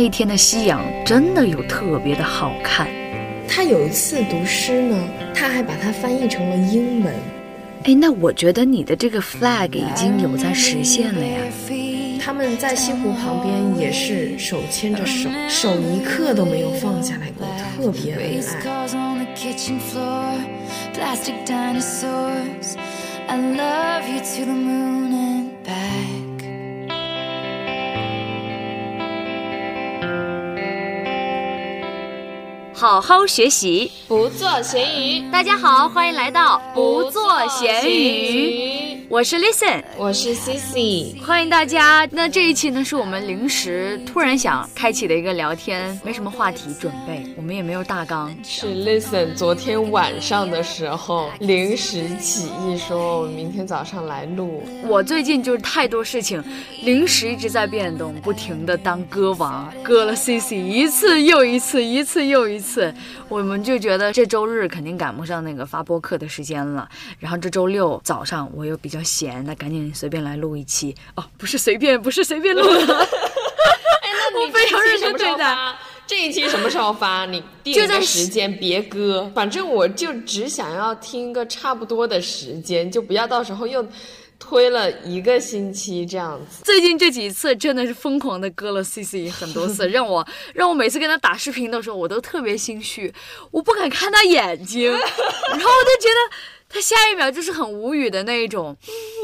那天的夕阳真的有特别的好看。他有一次读诗呢，他还把它翻译成了英文。哎，那我觉得你的这个 flag 已经有在实现了呀。他们在西湖旁边也是手牵着手，手一刻都没有放下来过，特别恩爱。好好学习，不做咸鱼。大家好，欢迎来到不做咸鱼。我是 Listen，我是 Cici，欢迎大家。那这一期呢，是我们临时突然想开启的一个聊天，没什么话题准备，我们也没有大纲。是 Listen 昨天晚上的时候临时起意说，我们明天早上来录。我最近就是太多事情，临时一直在变动，不停的当歌王，割了 Cici 一次又一次，一次又一次。我们就觉得这周日肯定赶不上那个发播客的时间了，然后这周六早上我又比较。闲，那赶紧随便来录一期哦，不是随便，不是随便录的。哎，那你 非常认真对待。这一期什么时候发？你定个时间，别搁。反正我就只想要听个差不多的时间，就不要到时候又推了一个星期这样子。最近这几次真的是疯狂的割了 C C 很多次，让我让我每次跟他打视频的时候，我都特别心虚，我不敢看他眼睛，然后我就觉得。他下一秒就是很无语的那一种，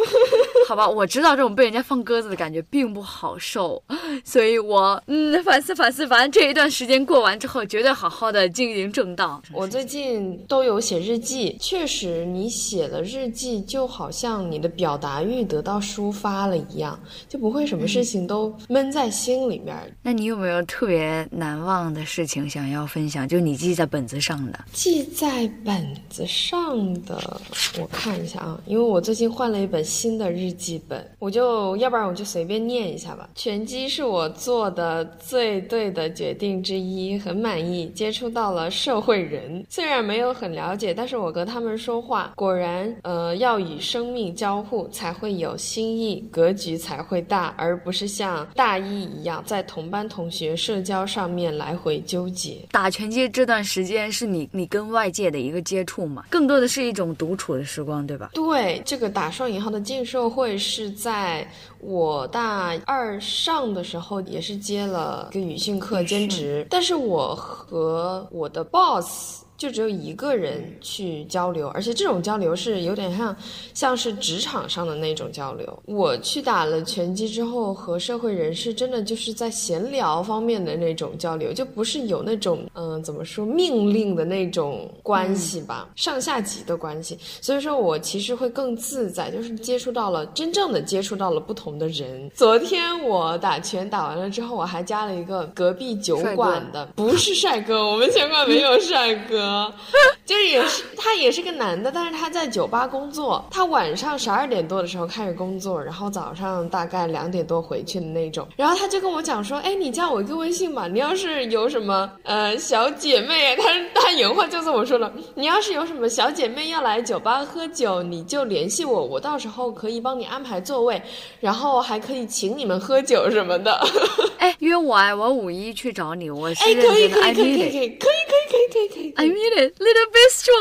好吧，我知道这种被人家放鸽子的感觉并不好受，所以我嗯反思反思，反正这一段时间过完之后，绝对好好的经营正道。我最近都有写日记，确实，你写了日记，就好像你的表达欲得到抒发了一样，就不会什么事情都闷在心里面。那你有没有特别难忘的事情想要分享？就你记在本子上的，记在本子上的。我看一下啊，因为我最近换了一本新的日记本，我就要不然我就随便念一下吧。拳击是我做的最对的决定之一，很满意。接触到了社会人，虽然没有很了解，但是我跟他们说话，果然，呃，要与生命交互才会有新意，格局才会大，而不是像大一一样在同班同学社交上面来回纠结。打拳击这段时间是你你跟外界的一个接触嘛，更多的是一种。独处的时光，对吧？对，这个打双引号的进社会是在我大二上的时候，也是接了一个语训课兼职，但是我和我的 boss。就只有一个人去交流，而且这种交流是有点像，像是职场上的那种交流。我去打了拳击之后，和社会人士真的就是在闲聊方面的那种交流，就不是有那种嗯怎么说命令的那种关系吧，上下级的关系。所以说我其实会更自在，就是接触到了真正的接触到了不同的人。昨天我打拳打完了之后，我还加了一个隔壁酒馆的，不是帅哥，我们拳馆没有帅哥。就是也是他也是个男的，但是他在酒吧工作。他晚上十二点多的时候开始工作，然后早上大概两点多回去的那种。然后他就跟我讲说：“哎，你加我一个微信吧，你要是有什么呃小姐妹，他他原话就这么说了，你要是有什么小姐妹要来酒吧喝酒，你就联系我，我到时候可以帮你安排座位，然后还可以请你们喝酒什么的。哎，约我啊，我五一去找你，我是哎可以可以可以可以可以可以可以可以可以，I mean it。Little bistro，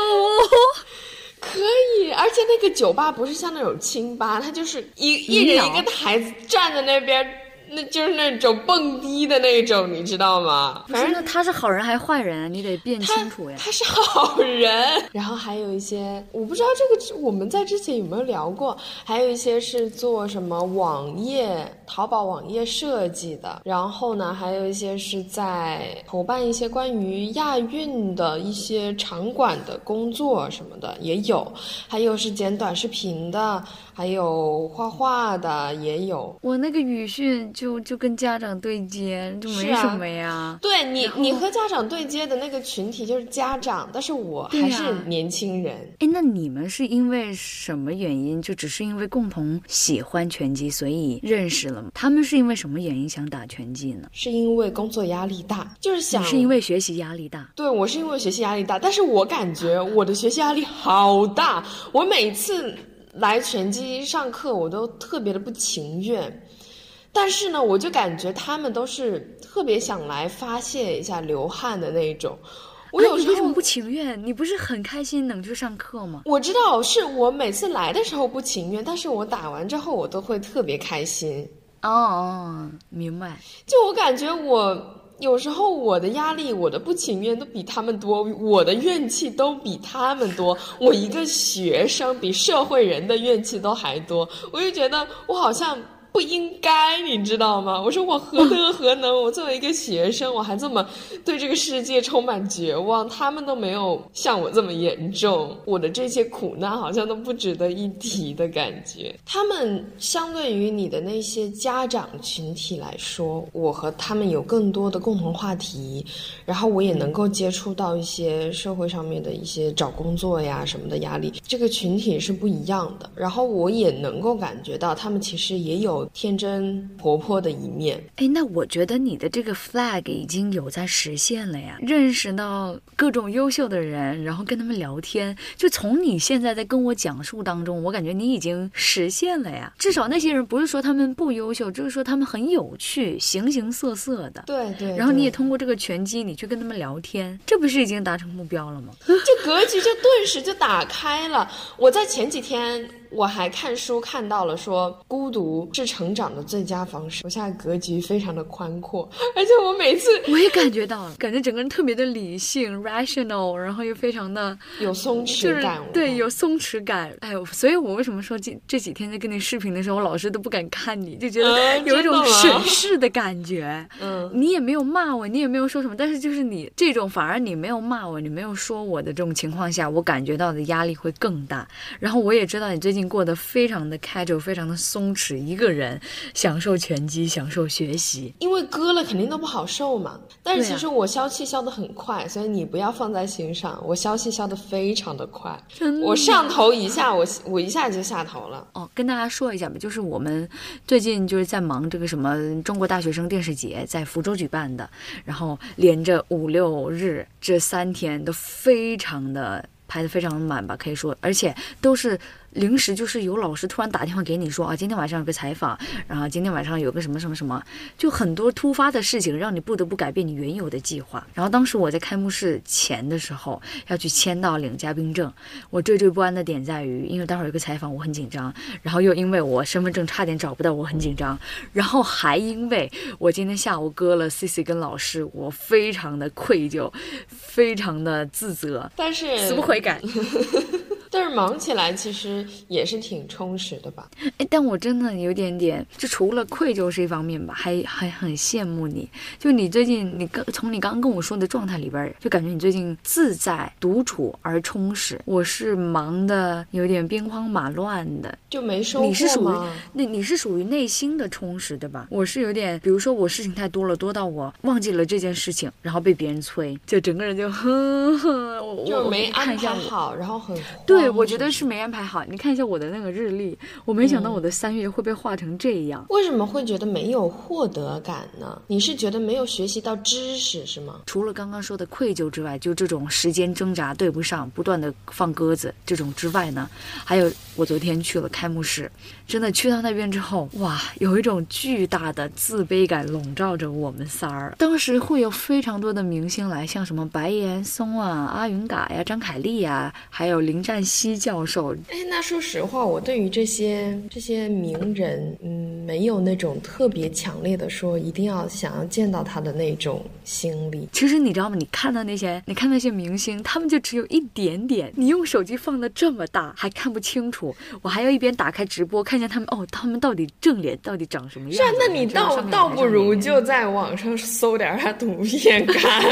可以，而且那个酒吧不是像那种清吧，它就是一一人一个台子站在那边。那就是那种蹦迪的那种，你知道吗？反正他是好人还是坏人，你得辨清楚呀。他是好人，然后还有一些，我不知道这个我们在之前有没有聊过，还有一些是做什么网页、淘宝网页设计的，然后呢，还有一些是在筹办一些关于亚运的一些场馆的工作什么的也有，还有是剪短视频的。还有画画的也有，我那个语训就就跟家长对接，就没什么呀。对你，你和家长对接的那个群体就是家长，但是我还是年轻人。哎，那你们是因为什么原因？就只是因为共同喜欢拳击，所以认识了吗？他们是因为什么原因想打拳击呢？是因为工作压力大，就是想是因为学习压力大。对我是因为学习压力大，但是我感觉我的学习压力好大，我每次。来拳击上课，我都特别的不情愿。但是呢，我就感觉他们都是特别想来发泄一下流汗的那种。我有时候你为什么不情愿？你不是很开心能去上课吗？我知道是我每次来的时候不情愿，但是我打完之后我都会特别开心。哦哦，明白。就我感觉我有时候我的压力、我的不情愿都比他们多，我的怨气都比他们多。我一个学生比社会人的怨气都还多，我就觉得我好像。不应该，你知道吗？我说我何德何能？我作为一个学生，我还这么对这个世界充满绝望。他们都没有像我这么严重，我的这些苦难好像都不值得一提的感觉。他们相对于你的那些家长群体来说，我和他们有更多的共同话题，然后我也能够接触到一些社会上面的一些找工作呀什么的压力。这个群体是不一样的，然后我也能够感觉到他们其实也有。天真活泼的一面，哎，那我觉得你的这个 flag 已经有在实现了呀。认识到各种优秀的人，然后跟他们聊天，就从你现在在跟我讲述当中，我感觉你已经实现了呀。至少那些人不是说他们不优秀，就是说他们很有趣，形形色色的。对对。然后你也通过这个拳击，你去跟他们聊天，这不是已经达成目标了吗？这格局就顿时就打开了。我在前几天。我还看书看到了说，孤独是成长的最佳方式。我现在格局非常的宽阔，而且我每次我也感觉到，感觉整个人特别的理性，rational，然后又非常的有松弛感，对，有松弛感。哎呦，所以我为什么说这这几天在跟你视频的时候，我老是都不敢看你，就觉得有一种审视的感觉。嗯，你也没有骂我，你也没有说什么，但是就是你这种，反而你没有骂我，你没有说我的这种情况下，我感觉到的压力会更大。然后我也知道你最近。过得非常的 casual，非常的松弛，一个人享受拳击，享受学习。因为割了肯定都不好受嘛。但是其实我消气消得很快，所以你不要放在心上。我消气消得非常的快，我上头一下，我我一下就下头了。哦，跟大家说一下吧，就是我们最近就是在忙这个什么中国大学生电视节，在福州举办的，然后连着五六日这三天都非常的排得非常的满吧，可以说，而且都是。临时就是有老师突然打电话给你说啊，今天晚上有个采访，然后今天晚上有个什么什么什么，就很多突发的事情让你不得不改变你原有的计划。然后当时我在开幕式前的时候要去签到领嘉宾证，我惴惴不安的点在于，因为待会儿有个采访，我很紧张，然后又因为我身份证差点找不到，我很紧张，然后还因为我今天下午割了 C C 跟老师，我非常的愧疚，非常的自责，但是死不悔改。但是忙起来其实也是挺充实的吧？哎，但我真的有点点，就除了愧疚是一方面吧，还还很羡慕你。就你最近，你刚从你刚刚跟我说的状态里边，就感觉你最近自在、独处而充实。我是忙的有点兵荒马乱的，就没收获你是属于那你是属于内心的充实对吧？我是有点，比如说我事情太多了，多到我忘记了这件事情，然后被别人催，就整个人就呵呵，就没安排好，然后很对。对，我觉得是没安排好。你看一下我的那个日历，我没想到我的三月会被画成这样。为什么会觉得没有获得感呢？你是觉得没有学习到知识是吗？除了刚刚说的愧疚之外，就这种时间挣扎对不上，不断的放鸽子这种之外呢，还有我昨天去了开幕式，真的去到那边之后，哇，有一种巨大的自卑感笼罩着我们仨儿。当时会有非常多的明星来，像什么白岩松啊、阿云嘎呀、张凯丽呀，还有林占。西教授，哎，那说实话，我对于这些这些名人，嗯，没有那种特别强烈的说一定要想要见到他的那种心理。其实你知道吗？你看到那些，你看那些明星，他们就只有一点点。你用手机放的这么大，还看不清楚。我还要一边打开直播，看见他们哦，他们到底正脸到底长什么样？是啊，那你倒倒不如就在网上搜点他图片看，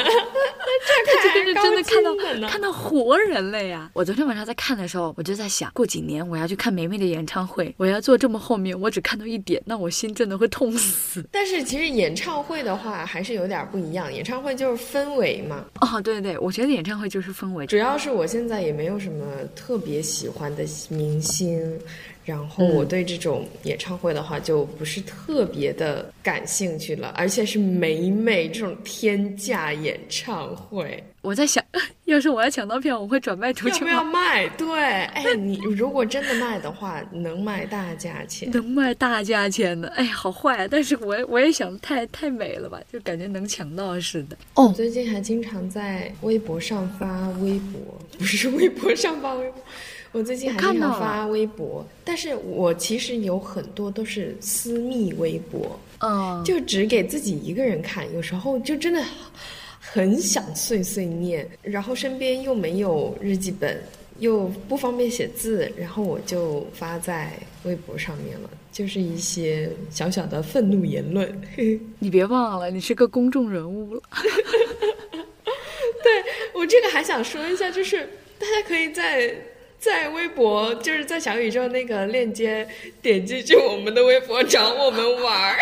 这才是真的 看到看到活人了呀！我昨天晚上在看。看的时候，我就在想过几年我要去看梅梅的演唱会，我要坐这么后面，我只看到一点，那我心真的会痛死。但是其实演唱会的话还是有点不一样，演唱会就是氛围嘛。哦，对对对，我觉得演唱会就是氛围。主要是我现在也没有什么特别喜欢的明星。然后我对这种演唱会的话就不是特别的感兴趣了，而且是美美这种天价演唱会。我在想，要是我要抢到票，我会转卖出去 要不要？卖？对，哎，你如果真的卖的话，能卖大价钱。能卖大价钱的，哎呀，好坏啊！但是我也我也想太太美了吧，就感觉能抢到似的。我哦，最近还经常在微博上发微博，不是微博上发微博。我最近还经常发微博，但是我其实有很多都是私密微博，嗯，就只给自己一个人看，有时候就真的很想碎碎念，然后身边又没有日记本，又不方便写字，然后我就发在微博上面了，就是一些小小的愤怒言论。你别忘了，你是个公众人物了。对我这个还想说一下，就是大家可以在在微博，就是在小宇宙那个链接点进去我们的微博找我们玩儿。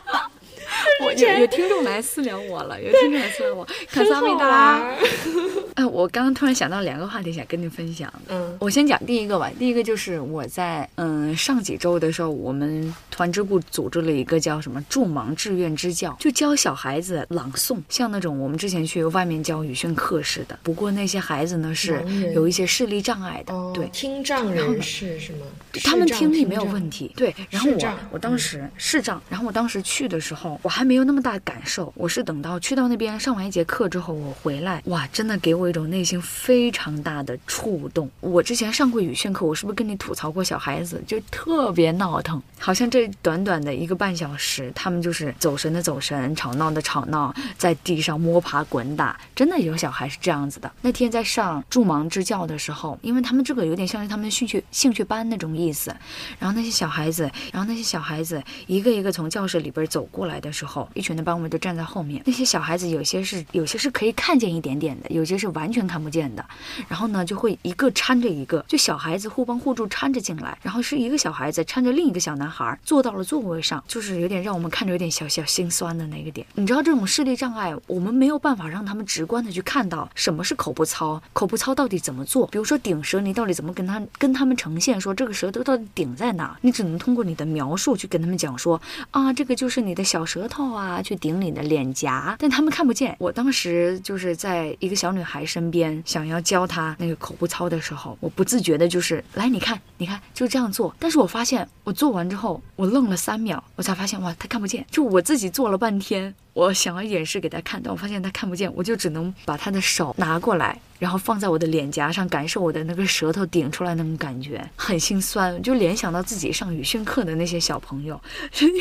我有有听众来私聊我了，有听众来私聊我，卡萨米达。哎，我刚刚突然想到两个话题想跟你分享。嗯我先讲第一个吧。第一个就是我在嗯上几周的时候，我们团支部组织了一个叫什么“助盲志愿支教”，就教小孩子朗诵，像那种我们之前去外面教语训课似的。不过那些孩子呢是有一些视力障碍的，哦，对。听障人士是吗？他们听力没有问题，对。然后我我当时视障，然后我当时去的时候，我还没有那么大感受。我是等到去到那边上完一节课之后，我回来，哇，真的给我一种内心非常大的触动。我之前上过语训课，我是不是跟你吐槽过小孩子就特别闹腾？好像这短短的一个半小时，他们就是走神的走神，吵闹的吵闹，在地上摸爬滚打，真的有小孩是这样子的。那天在上助盲支教的时候，因为他们这个有点像是他们兴趣兴趣班那种意思，然后那些小孩子，然后那些小孩子一个一个从教室里边走过来的时候，一群的班委就站在后面。那些小孩子有些是有些是可以看见一点点的，有些是完全看不见的。然后呢，就会一个搀着一个，就小孩子互帮互助搀着进来，然后是一个小孩子搀着另一个小男孩坐到了座位上，就是有点让我们看着有点小小心酸的那个点。你知道这种视力障碍，我们没有办法让他们直观的去看到什么是口部操，口部操到底怎么做，比如说顶舌，你到底怎么跟他跟他们呈现说这个舌头到底顶在哪？你只能通过你的描述去跟他们讲说啊，这个就是你的小舌头啊，去顶你的脸颊，但他们看不见。我当时就是在一个小女孩身边，想要教她那个口部操的时候，我不自觉的就是来，你看，你看，就这样做。但是我发现我做完之后，我愣了三秒，我才发现哇，她看不见。就我自己做了半天，我想要演示给她看，但我发现她看不见，我就只能把她的手拿过来，然后放在我的脸颊上，感受我的那个舌头顶出来那种感觉，很心酸，就联想到自己上语训课的那些小朋友，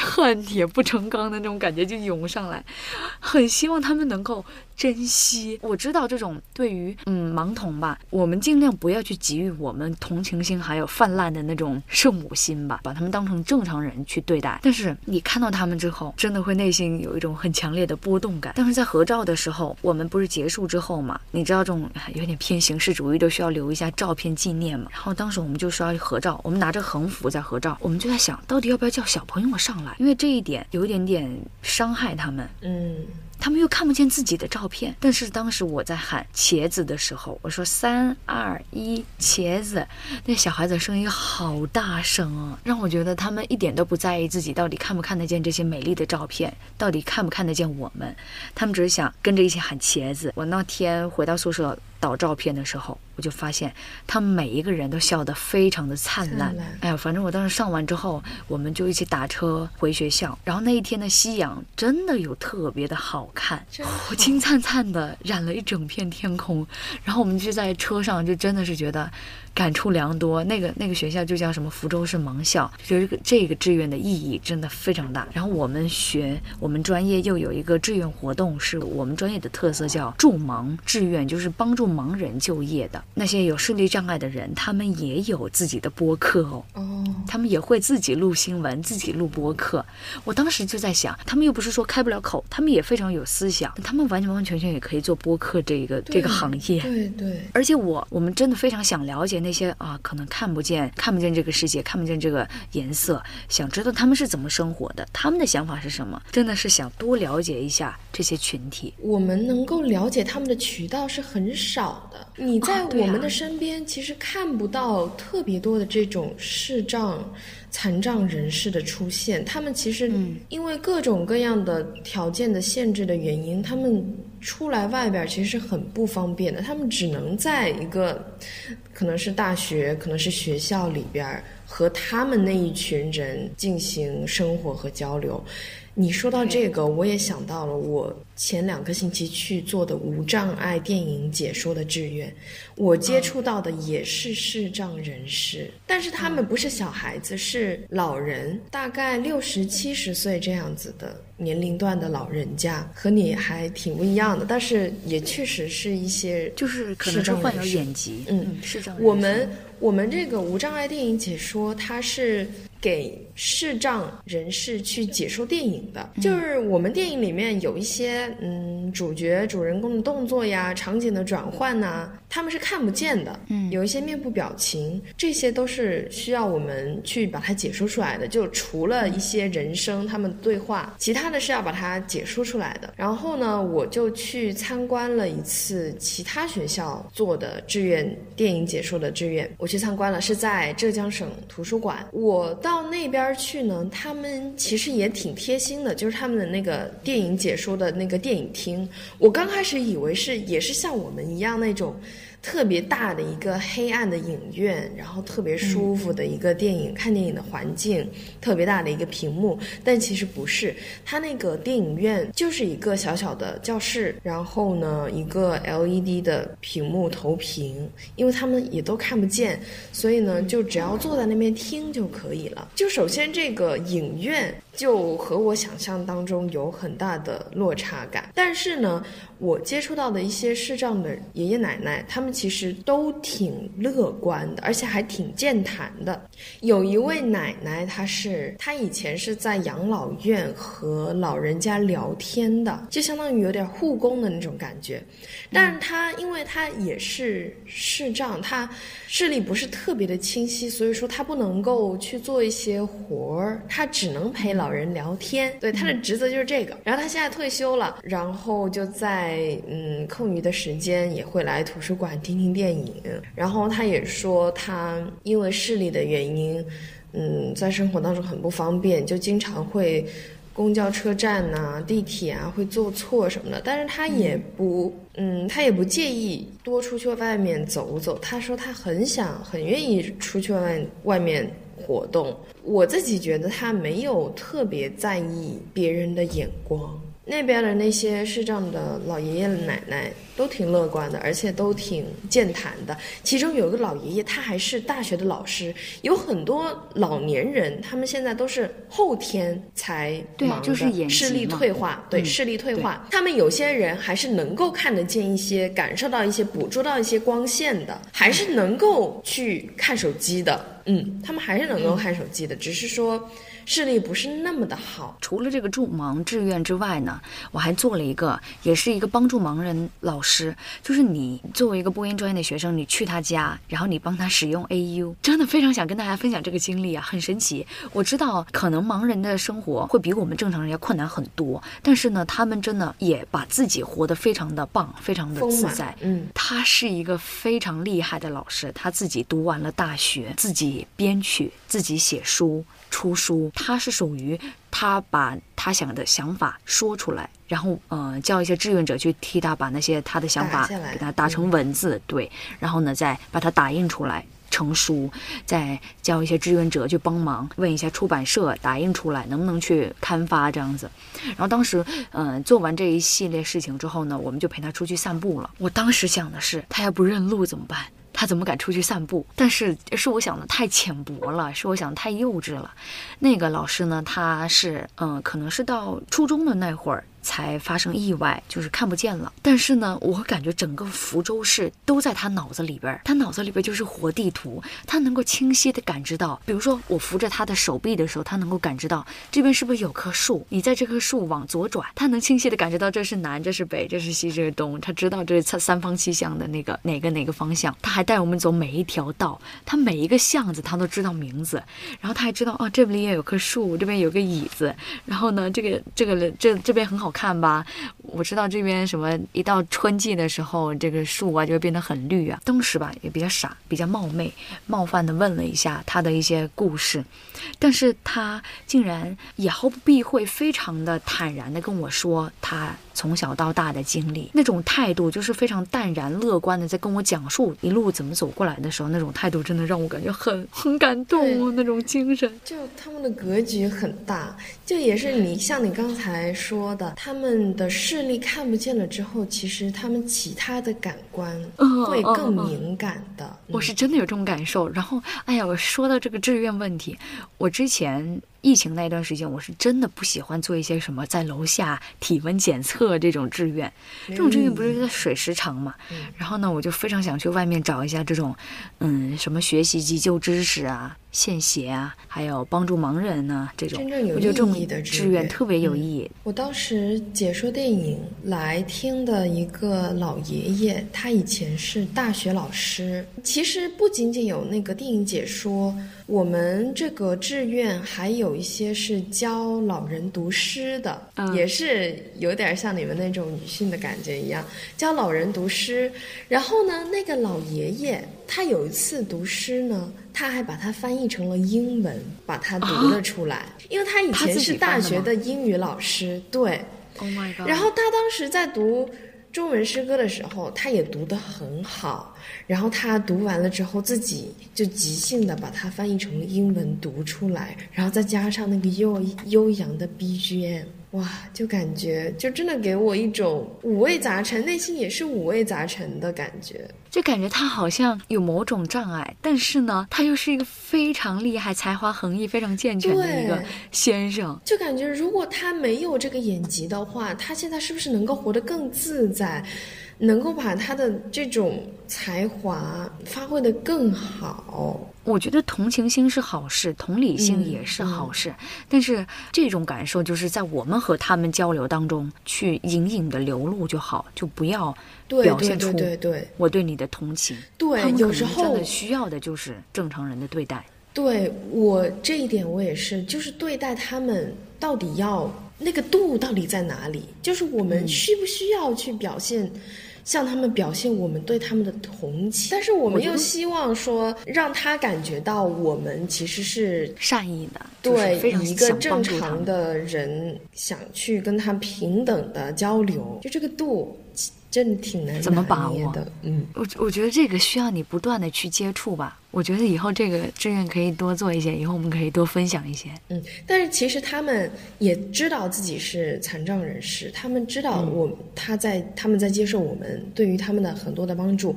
恨铁不成钢的那种感也就涌上来，很希望他们能够珍惜。我知道这种对于嗯盲童吧，我们尽量不要去给予我们同情心还有泛滥的那种圣母心吧，把他们当成正常人去对待。但是你看到他们之后，真的会内心有一种很强烈的波动感。当时在合照的时候，我们不是结束之后嘛，你知道这种有点偏形式主义，都需要留一下照片纪念嘛。然后当时我们就说要合照，我们拿着横幅在合照，我们就在想到底要不要叫小朋友上来，因为这一点有一点点伤害他们。嗯，他们又看不见自己的照片。但是当时我在喊茄子的时候，我说三二一，茄子，那小孩子声音好大声啊，让我觉得他们一点都不在意自己到底看不看得见这些美丽的照片，到底看不看得见我们，他们只是想跟着一起喊茄子。我那天回到宿舍。导照片的时候，我就发现他们每一个人都笑得非常的灿烂。灿烂哎呀，反正我当时上完之后，我们就一起打车回学校。然后那一天的夕阳真的有特别的好看，金灿灿的染了一整片天空。然后我们就在车上，就真的是觉得感触良多。那个那个学校就叫什么福州市盲校，就这个这个志愿的意义真的非常大。然后我们学我们专业又有一个志愿活动，是我们专业的特色，叫助盲志愿，就是帮助盲人就业的那些有视力障碍的人，他们也有自己的播客哦。哦，他们也会自己录新闻，自己录播客。我当时就在想，他们又不是说开不了口，他们也非常有思想，他们完完全全也可以做播客这个这个行业。对对，而且我我们真的非常想了解那些啊，可能看不见看不见这个世界，看不见这个颜色，想知道他们是怎么生活的，他们的想法是什么，真的是想多了解一下这些群体。我们能够了解他们的渠道是很少的。你在我们的身边，其实看不到特别多的这种视障、残障人士的出现。他们其实嗯因为各种各样的条件的限制的原因，他们出来外边其实是很不方便的，他们只能在一个可能是大学，可能是学校里边和他们那一群人进行生活和交流。你说到这个，我也想到了我前两个星期去做的无障碍电影解说的志愿，我接触到的也是视障人士，但是他们不是小孩子，是老人，大概六十七十岁这样子的年龄段的老人家，和你还挺不一样的，但是也确实是一些就是可能是患有眼疾，嗯，视障。我们我们这个无障碍电影解说，它是。给视障人士去解说电影的，就是我们电影里面有一些嗯主角主人公的动作呀、场景的转换呐，他们是看不见的，嗯，有一些面部表情，这些都是需要我们去把它解说出来的。就除了一些人声他们对话，其他的是要把它解说出来的。然后呢，我就去参观了一次其他学校做的志愿电影解说的志愿，我去参观了，是在浙江省图书馆，我到。到那边去呢，他们其实也挺贴心的，就是他们的那个电影解说的那个电影厅，我刚开始以为是也是像我们一样那种。特别大的一个黑暗的影院，然后特别舒服的一个电影看电影的环境，特别大的一个屏幕，但其实不是，它那个电影院就是一个小小的教室，然后呢一个 LED 的屏幕投屏，因为他们也都看不见，所以呢就只要坐在那边听就可以了。就首先这个影院。就和我想象当中有很大的落差感，但是呢，我接触到的一些视障的爷爷奶奶，他们其实都挺乐观的，而且还挺健谈的。有一位奶奶，她是她以前是在养老院和老人家聊天的，就相当于有点护工的那种感觉。但是她因为她也是视障，她视力不是特别的清晰，所以说她不能够去做一些活儿，她只能陪老。人聊天，对她的职责就是这个。然后她现在退休了，然后就在嗯空余的时间也会来图书馆听听电影。然后他也说，他因为视力的原因，嗯，在生活当中很不方便，就经常会公交车站呐、地铁啊会坐错什么的。但是他也不嗯，他也不介意多出去外面走走。他说他很想、很愿意出去外外面。活动，我自己觉得他没有特别在意别人的眼光。那边的那些视障的老爷爷奶奶都挺乐观的，而且都挺健谈的。其中有个老爷爷，他还是大学的老师。有很多老年人，他们现在都是后天才忙的，视力退化。对，视力退化。他们有些人还是能够看得见一些，感受到一些，捕捉到一些光线的，还是能够去看手机的。嗯，他们还是能够看手机的，只是说。视力不是那么的好。除了这个助盲志愿之外呢，我还做了一个，也是一个帮助盲人老师。就是你作为一个播音专业的学生，你去他家，然后你帮他使用 AU，真的非常想跟大家分享这个经历啊，很神奇。我知道可能盲人的生活会比我们正常人要困难很多，但是呢，他们真的也把自己活得非常的棒，非常的自在。嗯，他是一个非常厉害的老师，他自己读完了大学，自己编曲，自己写书。出书，他是属于他把他想的想法说出来，然后呃叫一些志愿者去替他把那些他的想法给他打成文字，对，然后呢再把它打印出来成书，再叫一些志愿者去帮忙，问一下出版社打印出来能不能去刊发这样子。然后当时嗯做完这一系列事情之后呢，我们就陪他出去散步了。我当时想的是，他要不认路怎么办？他怎么敢出去散步？但是是我想的太浅薄了，是我想的太幼稚了。那个老师呢，他是嗯，可能是到初中的那会儿。才发生意外，就是看不见了。但是呢，我感觉整个福州市都在他脑子里边儿，他脑子里边就是活地图，他能够清晰的感知到。比如说，我扶着他的手臂的时候，他能够感知到这边是不是有棵树，你在这棵树往左转，他能清晰的感知到这是南，这是北，这是西，这是东，他知道这三三方七向的那个哪个哪个方向。他还带我们走每一条道，他每一个巷子他都知道名字，然后他还知道啊，这里也有棵树，这边有个椅子，然后呢，这个这个这这边很好。看吧，我知道这边什么一到春季的时候，这个树啊就会变得很绿啊。当时吧也比较傻，比较冒昧，冒犯的问了一下他的一些故事，但是他竟然也毫不避讳，非常的坦然的跟我说他从小到大的经历，那种态度就是非常淡然乐观的在跟我讲述一路怎么走过来的时候，那种态度真的让我感觉很很感动哦，那种精神。就他们的格局很大，就也是你像你刚才说的，他们的视力看不见了之后，其实他们其他的感官会更敏感的。我是真的有这种感受。然后，哎呀，我说到这个志愿问题，我之前。疫情那段时间，我是真的不喜欢做一些什么在楼下体温检测这种志愿，这种志愿不是在水时长嘛？然后呢，我就非常想去外面找一下这种，嗯，什么学习急救知识啊。献血啊，还有帮助盲人呢，这种真正有意义的志愿特别有意义。我当时解说电影来听的一个老爷爷，他以前是大学老师。其实不仅仅有那个电影解说，我们这个志愿还有一些是教老人读诗的，也是有点像你们那种女性的感觉一样，教老人读诗。然后呢，那个老爷爷他有一次读诗呢。他还把它翻译成了英文，把它读了出来，因为他以前是大学的英语老师，对。Oh my god！然后他当时在读中文诗歌的时候，他也读得很好。然后他读完了之后，自己就即兴的把它翻译成英文读出来，然后再加上那个悠悠扬的 BGM。哇，就感觉就真的给我一种五味杂陈，内心也是五味杂陈的感觉。就感觉他好像有某种障碍，但是呢，他又是一个非常厉害、才华横溢、非常健全的一个先生。就感觉如果他没有这个眼疾的话，他现在是不是能够活得更自在？能够把他的这种才华发挥的更好，我觉得同情心是好事，同理心也是好事。但是这种感受就是在我们和他们交流当中去隐隐的流露就好，就不要表现出我对你的同情。对，有时候真的需要的就是正常人的对待。对我这一点我也是，就是对待他们到底要那个度到底在哪里？就是我们需不需要去表现？向他们表现我们对他们的同情，但是我们又希望说让他感觉到我们其实是善意的，对一个正常的人想去跟他平等的交流，就这个度。真的挺难怎么把握的，嗯，我我觉得这个需要你不断的去接触吧。我觉得以后这个志愿可以多做一些，以后我们可以多分享一些。嗯，但是其实他们也知道自己是残障人士，他们知道我他在他们在接受我们对于他们的很多的帮助。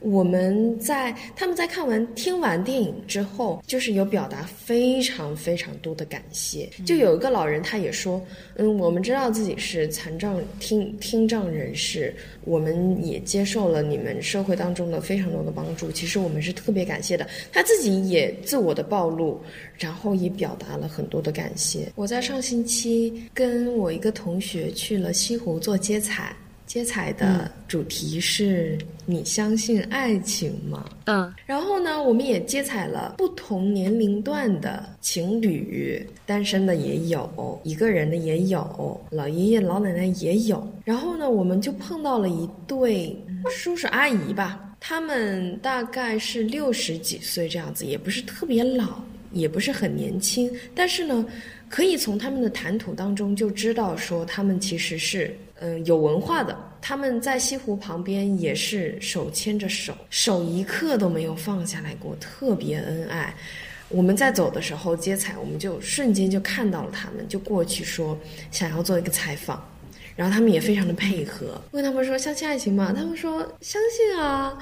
我们在他们在看完听完电影之后，就是有表达非常非常多的感谢。就有一个老人他也说，嗯，我们知道自己是残障听听障人士。我们也接受了你们社会当中的非常多的帮助，其实我们是特别感谢的。他自己也自我的暴露，然后也表达了很多的感谢。我在上星期跟我一个同学去了西湖做接彩。接彩的主题是你相信爱情吗？嗯，然后呢，我们也接彩了不同年龄段的情侣，单身的也有，一个人的也有，老爷爷老奶奶也有。然后呢，我们就碰到了一对叔叔阿姨吧，他们大概是六十几岁这样子，也不是特别老，也不是很年轻，但是呢，可以从他们的谈吐当中就知道说他们其实是。嗯，有文化的，他们在西湖旁边也是手牵着手，手一刻都没有放下来过，特别恩爱。我们在走的时候接彩，我们就瞬间就看到了他们，就过去说想要做一个采访，然后他们也非常的配合。问他们说相信爱情吗？他们说相信啊，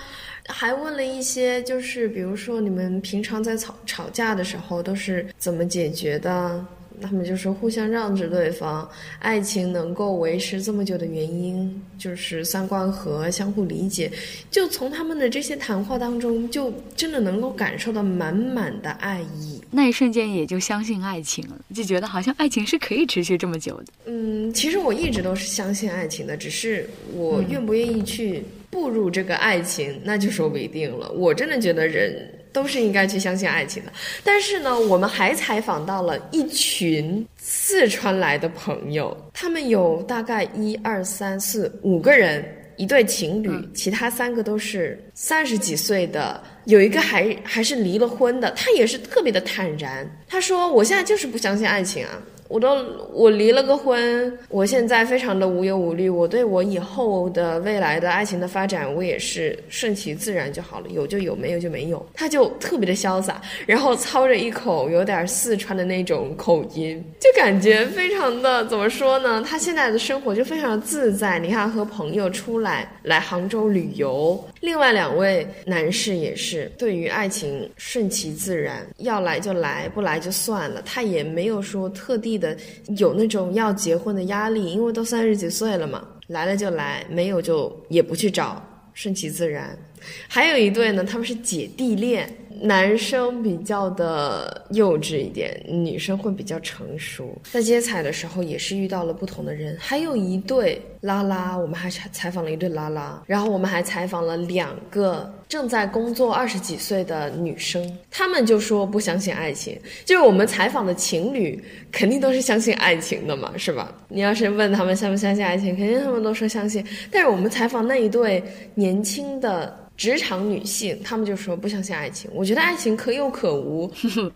还问了一些，就是比如说你们平常在吵吵架的时候都是怎么解决的？他们就说互相让着对方，爱情能够维持这么久的原因就是三观合、相互理解。就从他们的这些谈话当中，就真的能够感受到满满的爱意。那一瞬间也就相信爱情了，就觉得好像爱情是可以持续这么久的。嗯，其实我一直都是相信爱情的，只是我愿不愿意去步入这个爱情，那就说不一定了。我真的觉得人。都是应该去相信爱情的。但是呢，我们还采访到了一群四川来的朋友，他们有大概一二三四五个人，一对情侣，其他三个都是三十几岁的，有一个还还是离了婚的，他也是特别的坦然，他说：“我现在就是不相信爱情啊。”我都我离了个婚，我现在非常的无忧无虑。我对我以后的未来的爱情的发展，我也是顺其自然就好了，有就有，没有就没有。他就特别的潇洒，然后操着一口有点四川的那种口音，就感觉非常的怎么说呢？他现在的生活就非常的自在。你看，和朋友出来来杭州旅游，另外两位男士也是对于爱情顺其自然，要来就来，不来就算了。他也没有说特地。的有那种要结婚的压力，因为都三十几岁了嘛，来了就来，没有就也不去找，顺其自然。还有一对呢，他们是姐弟恋，男生比较的幼稚一点，女生会比较成熟。在接彩的时候也是遇到了不同的人，还有一对拉拉，我们还采采访了一对拉拉，然后我们还采访了两个。正在工作二十几岁的女生，她们就说不相信爱情。就是我们采访的情侣，肯定都是相信爱情的嘛，是吧？你要是问他们相不相信爱情，肯定他们都说相信。但是我们采访那一对年轻的。职场女性，她们就说不相信爱情。我觉得爱情可有可无。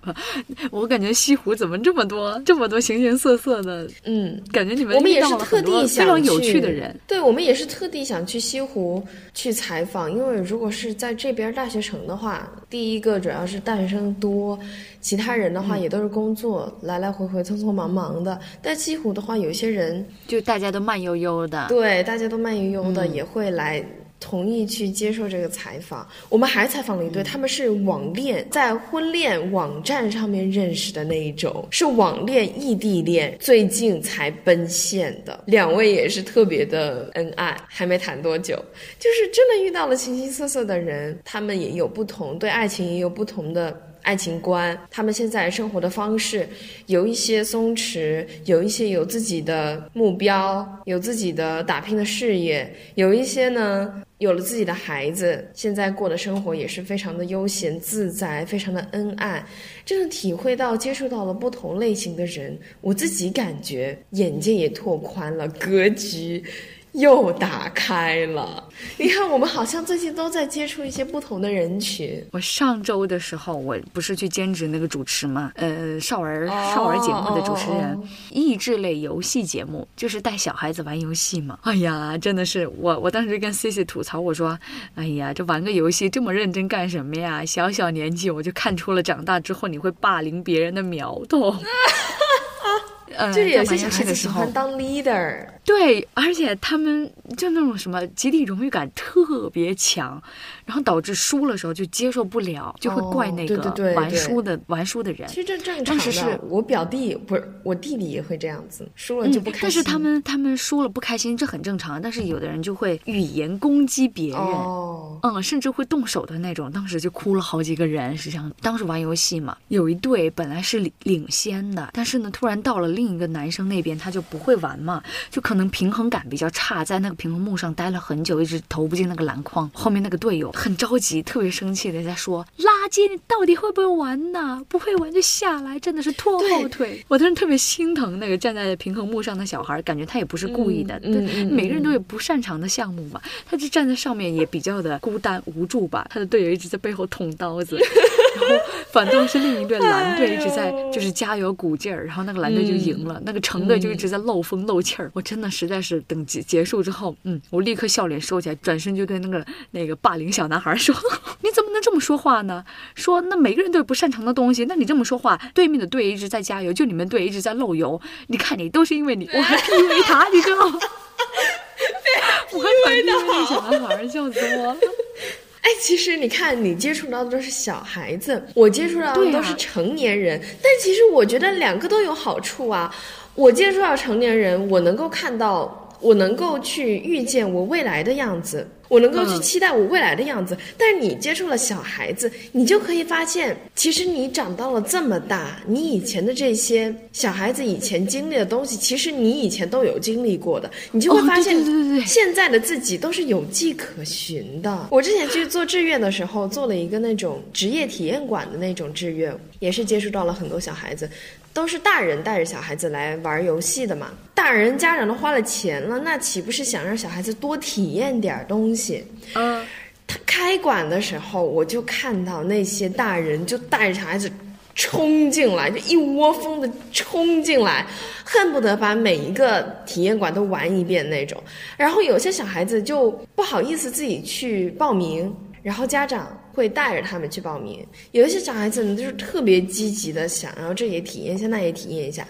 我感觉西湖怎么这么多这么多形形色色的？嗯，感觉你们我们也是特地非常有趣的人。对，我们也是特地想去西湖去采访，因为如果是在这边大学城的话，第一个主要是大学生多，其他人的话也都是工作来来回回匆匆忙忙的。但西湖的话，有些人就大家都慢悠悠的，对，大家都慢悠悠的也会来。同意去接受这个采访，我们还采访了一对，他们是网恋，在婚恋网站上面认识的那一种，是网恋异地恋，最近才奔现的，两位也是特别的恩爱，还没谈多久，就是真的遇到了形形色色的人，他们也有不同，对爱情也有不同的。爱情观，他们现在生活的方式有一些松弛，有一些有自己的目标，有自己的打拼的事业，有一些呢有了自己的孩子，现在过的生活也是非常的悠闲自在，非常的恩爱，真的体会到接触到了不同类型的人，我自己感觉眼界也拓宽了，格局。又打开了，你看，我们好像最近都在接触一些不同的人群。我上周的时候，我不是去兼职那个主持嘛，呃，少儿少儿节目的主持人，益智类游戏节目，就是带小孩子玩游戏嘛。哎呀，真的是我，我当时跟 C C 吐槽，我说，哎呀，这玩个游戏这么认真干什么呀？小小年纪我就看出了长大之后你会霸凌别人的苗头。就是有些小孩子喜欢当 leader，对，而且他们就那种什么集体荣誉感特别强。然后导致输了时候就接受不了，就会怪那个玩输的玩输的人。其实这正常的。我表弟不是我弟弟也会这样子，输了就不开心。但是他们他们输了不开心，这很正常。但是有的人就会语言攻击别人，嗯，甚至会动手的那种。当时就哭了好几个人。实际上当时玩游戏嘛，有一队本来是领领先的，但是呢，突然到了另一个男生那边，他就不会玩嘛，就可能平衡感比较差，在那个平衡木上待了很久，一直投不进那个篮筐。后面那个队友。很着急，特别生气的在说：“垃圾，你到底会不会玩呐？不会玩就下来，真的是拖后腿。”我当时特别心疼那个站在平衡木上的小孩，感觉他也不是故意的。对，每个人都有不擅长的项目嘛，他就站在上面也比较的孤单无助吧。他的队友一直在背后捅刀子，然后反倒是另一队蓝队一直在就是加油鼓劲儿，然后那个蓝队就赢了，那个橙队就一直在漏风漏气儿。我真的实在是等结结束之后，嗯，我立刻笑脸收起来，转身就对那个那个霸凌小。男孩说：“你怎么能这么说话呢？说那每个人都有不擅长的东西，那你这么说话，对面的队一直在加油，就你们队一直在漏油。你看你都是因为你，我还 PUA 他，你知道吗？我还 PUA 小男孩，笑死我了。哎，其实你看，你接触到的都是小孩子，我接触到的都是成年人。但其实我觉得两个都有好处啊。我接触到成年人，我能够看到，我能够去预见我未来的样子。”我能够去期待我未来的样子。但是你接触了小孩子，你就可以发现，其实你长到了这么大，你以前的这些小孩子以前经历的东西，其实你以前都有经历过的，你就会发现，对对对对现在的自己都是有迹可循的。我之前去做志愿的时候，做了一个那种职业体验馆的那种志愿，也是接触到了很多小孩子。都是大人带着小孩子来玩游戏的嘛，大人家长都花了钱了，那岂不是想让小孩子多体验点东西？嗯，他开馆的时候，我就看到那些大人就带着小孩子冲进来，就一窝蜂的冲进来，恨不得把每一个体验馆都玩一遍那种。然后有些小孩子就不好意思自己去报名，然后家长。会带着他们去报名，有一些小孩子呢，就是特别积极的，想要这也体验一下，那也体验一下。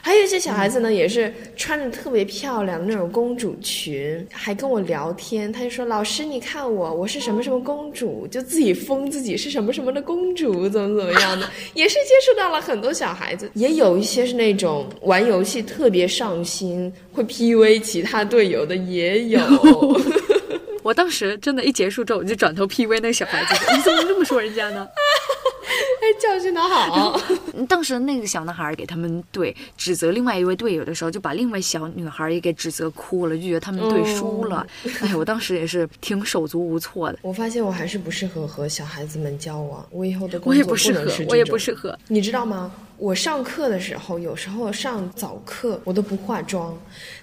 还有一些小孩子呢，也是穿着特别漂亮的那种公主裙，还跟我聊天。他就说：“老师，你看我，我是什么什么公主，就自己封自己是什么什么的公主，怎么怎么样的。”也是接触到了很多小孩子，也有一些是那种玩游戏特别上心，会 PUA 其他队友的，也有。我当时真的，一结束之后，我就转头 P V 那个小孩子，你怎么这么说人家呢？哎，教训的好。当时那个小男孩给他们队指责另外一位队友的时候，就把另外小女孩也给指责哭了，就觉得他们队输了。哎，我当时也是挺手足无措的。我发现我还是不适合和小孩子们交往，我以后的工作不适合，我也不适合。你知道吗？我上课的时候，有时候上早课我都不化妆，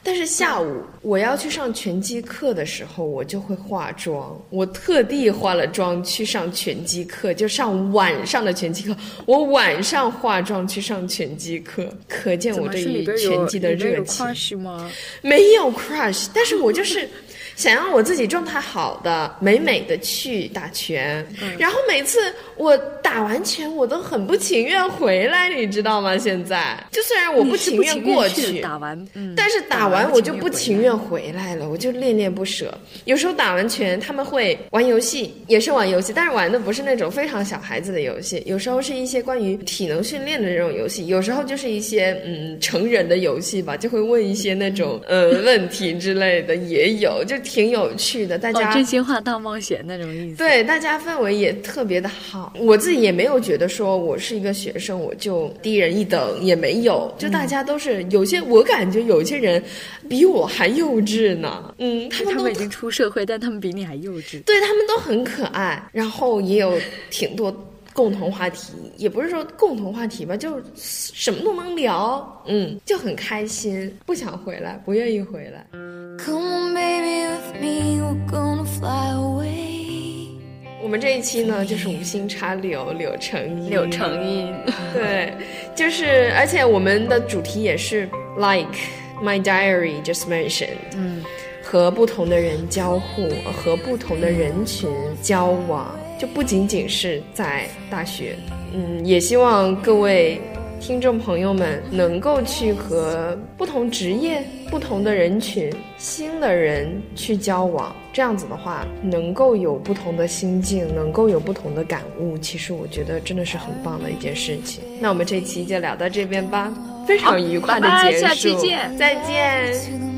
但是下午我要去上拳击课的时候，我就会化妆。我特地化了妆去上拳击课，就上晚上的拳击课。我晚上化妆去上拳击课，可见我对于拳击的热情吗？没有 crush，但是我就是。想要我自己状态好的、美美的去打拳，然后每次我打完拳，我都很不情愿回来，你知道吗？现在就虽然我不情愿过去打完，但是打完我就不情愿回来了，我就恋恋不舍。有时候打完拳，他们会玩游戏，也是玩游戏，但是玩的不是那种非常小孩子的游戏，有时候是一些关于体能训练的这种游戏，有时候就是一些嗯成人的游戏吧，就会问一些那种呃问题之类的，也有就。挺有趣的，大家真心话大冒险那种意思。对，大家氛围也特别的好。我自己也没有觉得说我是一个学生，我就低人一等，也没有。就大家都是有些，我感觉有些人比我还幼稚呢。嗯，他们他们已经出社会，但他们比你还幼稚。对他们都很可爱，然后也有挺多。共同话题也不是说共同话题吧，就什么都能聊，嗯，就很开心。不想回来，不愿意回来。我们这一期呢，就是无心插柳，柳成荫，柳成荫。对，就是而且我们的主题也是 like my diary just mentioned，嗯，和不同的人交互，和不同的人群交往。就不仅仅是在大学，嗯，也希望各位听众朋友们能够去和不同职业、不同的人群、新的人去交往，这样子的话，能够有不同的心境，能够有不同的感悟。其实我觉得真的是很棒的一件事情。那我们这期就聊到这边吧，非常愉快的结束，下期见，再见。